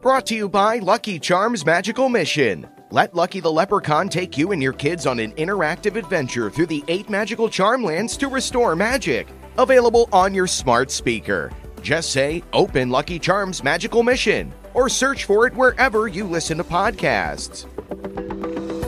Brought to you by Lucky Charms Magical Mission. Let Lucky the Leprechaun take you and your kids on an interactive adventure through the eight magical charm lands to restore magic. Available on your smart speaker. Just say, Open Lucky Charms Magical Mission, or search for it wherever you listen to podcasts.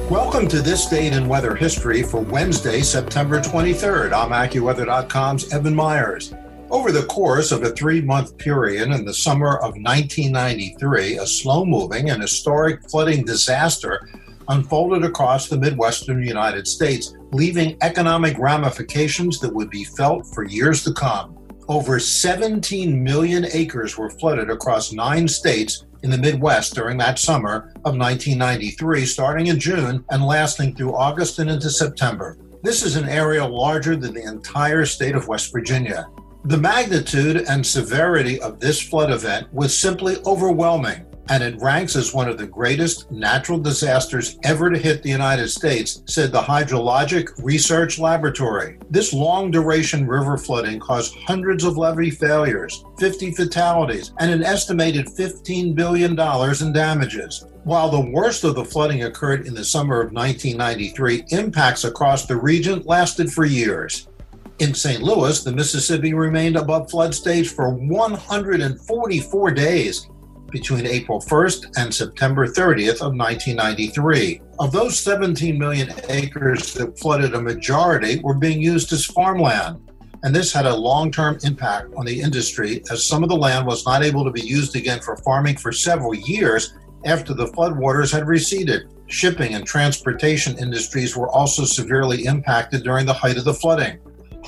Welcome to this date in weather history for Wednesday, September 23rd. I'm AccuWeather.com's Evan Myers. Over the course of a three month period in the summer of 1993, a slow moving and historic flooding disaster unfolded across the Midwestern United States, leaving economic ramifications that would be felt for years to come. Over 17 million acres were flooded across nine states in the Midwest during that summer of 1993, starting in June and lasting through August and into September. This is an area larger than the entire state of West Virginia. The magnitude and severity of this flood event was simply overwhelming, and it ranks as one of the greatest natural disasters ever to hit the United States, said the Hydrologic Research Laboratory. This long duration river flooding caused hundreds of levee failures, 50 fatalities, and an estimated $15 billion in damages. While the worst of the flooding occurred in the summer of 1993, impacts across the region lasted for years. In St. Louis, the Mississippi remained above flood stage for 144 days between April 1st and September 30th of 1993. Of those 17 million acres that flooded, a majority were being used as farmland. And this had a long term impact on the industry as some of the land was not able to be used again for farming for several years after the floodwaters had receded. Shipping and transportation industries were also severely impacted during the height of the flooding.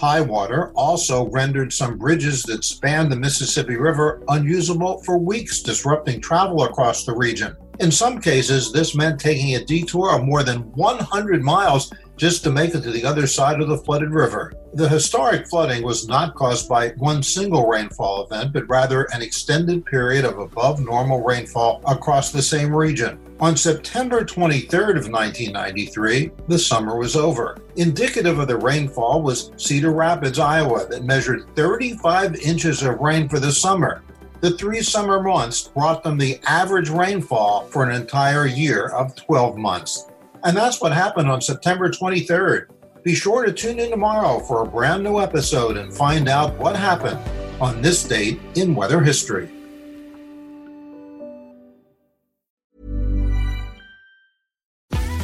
High water also rendered some bridges that spanned the Mississippi River unusable for weeks, disrupting travel across the region. In some cases, this meant taking a detour of more than 100 miles just to make it to the other side of the flooded river. The historic flooding was not caused by one single rainfall event, but rather an extended period of above normal rainfall across the same region. On September 23rd of 1993, the summer was over. Indicative of the rainfall was Cedar Rapids, Iowa, that measured 35 inches of rain for the summer. The three summer months brought them the average rainfall for an entire year of 12 months. And that's what happened on September 23rd. Be sure to tune in tomorrow for a brand new episode and find out what happened on this date in weather history.